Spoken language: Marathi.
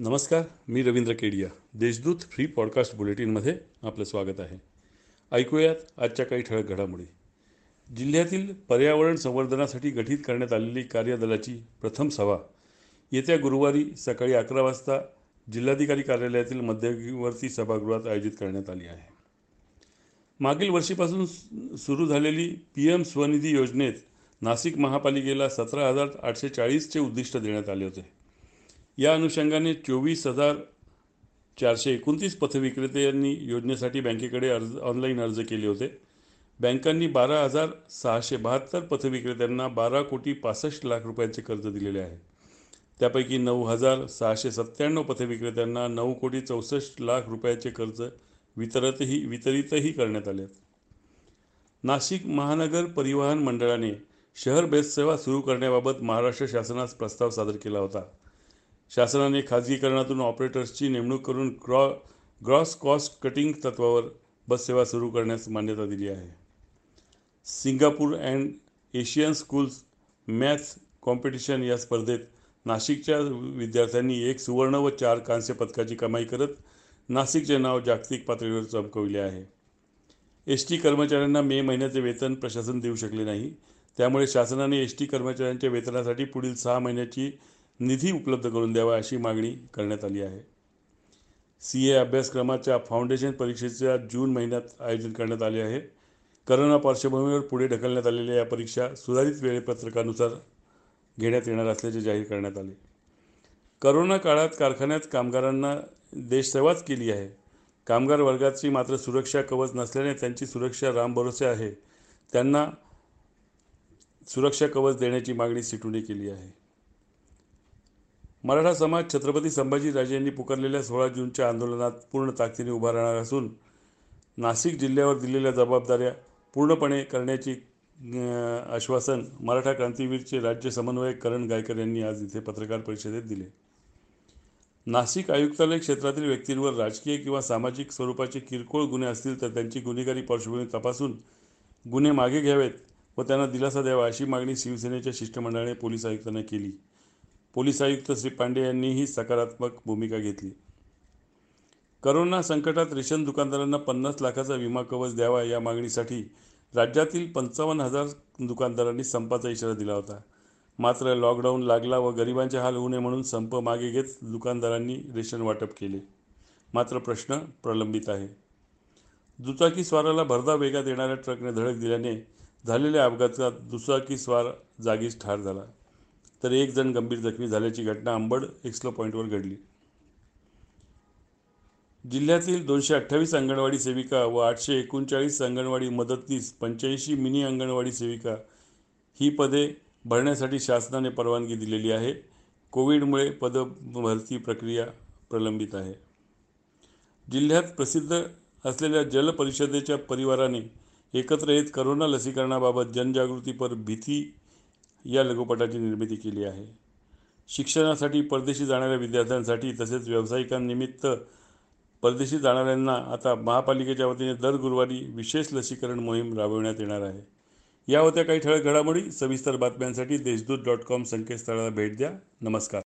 नमस्कार मी रवींद्र केडिया. देशदूत फ्री पॉडकास्ट बुलेटिनमध्ये आपलं स्वागत आहे. ऐकूयात आजच्या काही ठळक घडामोडी. जिल्ह्यातील पर्यावरण संवर्धनासाठी गठीत करण्यात आलेली कार्यदलाची प्रथम सभा. येत्या गुरुवारी सकाळी अकरा वाजता जिल्हाधिकारी कार्यालयातील मध्यवर्ती सभागृहात आयोजित करण्यात आली आहे. मागील वर्षीपासून सुरू झालेली पी एम स्वनिधी योजनेत नाशिक महापालिकेला सतरा हजार आठशे चाळीसचे उद्दिष्ट देण्यात आले होते. या अनुषंगाने चोवीस हजार चारशे एकोणतीस पथविक्रेत्यांनी योजनेसाठी बँकेकडे अर्ज ऑनलाईन अर्ज केले होते. बँकांनी बारा हजार सहाशे बहात्तर पथविक्रेत्यांना बारा कोटी पासष्ट लाख रुपयांचे कर्ज दिलेले आहे. त्यापैकी नऊ हजार सहाशे सत्त्याण्णव पथविक्रेत्यांना नऊ कोटी चौसष्ट लाख रुपयाचे कर्ज वितरतही वितरितही करण्यात आले. नाशिक महानगर परिवहन मंडळाने शहर बेस्ट सेवा सुरू करण्याबाबत महाराष्ट्र शासनास प्रस्ताव सादर केला होता. शासनाने खाजगीकरणातून ऑपरेटर्सची नेमणूक करून ग्रॉ ग्रॉस कॉस्ट कटिंग तत्वावर बससेवा सुरू करण्यास मान्यता दिली आहे. Singapore and Asian schools maths competition या स्पर्धेत नाशिकच्या विद्यार्थ्यांनी एक सुवर्ण व चार कांस्य पदकाची कमाई करत नाशिकचे नाव जागतिक पातळीवर चमकविले आहे. एस टी कर्मचाऱ्यांना मे महिन्याचे वेतन प्रशासन देऊ शकले नाही. त्यामुळे शासनाने एस टी कर्मचाऱ्यांच्या वेतनासाठी पुढील सहा महिन्याची निधी उपलब्ध करून द्यावा अशी मागणी करण्यात आली आहे. सी ए अभ्यासक्रमाच्या फाउंडेशन परीक्षेच्या जून महिन्यात आयोजन करण्यात आले आहे. करोना पार्श्वभूमीवर पुढे ढकलण्यात आलेल्या या परीक्षा सुधारित वेळेपत्रकानुसार घेण्यात येणार असल्याचे जाहीर करण्यात आले. करोना काळात कारखान्यात कामगारांना देशसेवाच केली आहे. कामगार वर्गाची मात्र सुरक्षा कवच नसल्याने त्यांची सुरक्षा रामभरोसे आहे. त्यांना सुरक्षा कवच देण्याची मागणी सिटूने केली आहे. मराठा समाज छत्रपती संभाजीराजे यांनी पुकारलेल्या सोळा जूनच्या आंदोलनात पूर्ण ताकदीने उभा राहणार असून नाशिक जिल्ह्यावर दिलेल्या जबाबदाऱ्या पूर्णपणे करण्याची आश्वासन मराठा क्रांतीवीरचे राज्य समन्वयक करण गायकर यांनी आज इथे पत्रकार परिषदेत दिले. नाशिक आयुक्तालय क्षेत्रातील व्यक्तींवर राजकीय किंवा सामाजिक स्वरूपाचे किरकोळ गुन्हे असतील तर त्यांची गुन्हेगारी पार्श्वभूमी तपासून गुन्हे मागे घ्यावेत व त्यांना दिलासा द्यावा अशी मागणी शिवसेनेच्या शिष्टमंडळाने पोलीस आयुक्तांना केली. पोलीस आयुक्त श्री पांडे यांनीही सकारात्मक भूमिका घेतली. करोना संकटात रेशन दुकानदारांना पन्नास लाखाचा विमा कवच द्यावा या मागणीसाठी राज्यातील पंचावन्न हजार दुकानदारांनी संपाचा इशारा दिला होता. मात्र लॉकडाऊन लागला व गरिबांचे हाल होऊ नये म्हणून संप मागे घेत दुकानदारांनी रेशन वाटप केले. मात्र प्रश्न प्रलंबित आहे. दुचाकी स्वाराला भरधा वेगात येणाऱ्या ट्रकने धडक दिल्याने झालेल्या अपघातात दुचाकी स्वार जागीच ठार झाला. तर एक जण गंभीर जखमी झाल्याची घटना अंबड एक्सलो पॉईंटवर घडली. जिल्ह्यातील दोनशे अठ्ठावीस अंगणवाडी सेविका व आठशे एकोणचाळीस अंगणवाडी मदतनीस पंच्याऐंशी मिनी अंगणवाडी सेविका ही पदे भरण्यासाठी शासनाने परवानगी दिलेली आहे. कोविडमुळे पद भरती प्रक्रिया प्रलंबित आहे. जिल्ह्यात प्रसिद्ध असलेल्या जल परिषदेच्या परिवाराने एकत्र येत करोना लसीकरणाबाबत जनजागृतीपर भीती या लघुपटाची निर्मिती केली आहे. शिक्षणासाठी परदेशी जाणाऱ्या विद्यार्थ्यांसाठी तसेच व्यावसायिकांनिमित्त परदेशी जाणाऱ्यांना आता महापालिकेच्या वतीने दर गुरुवारी विशेष लसीकरण मोहीम राबविण्यात येणार आहे. या होत्या काही ठळक घडामोडी. सविस्तर बातम्यांसाठी देशदूत डॉट कॉम संकेतस्थळाला भेट द्या. नमस्कार.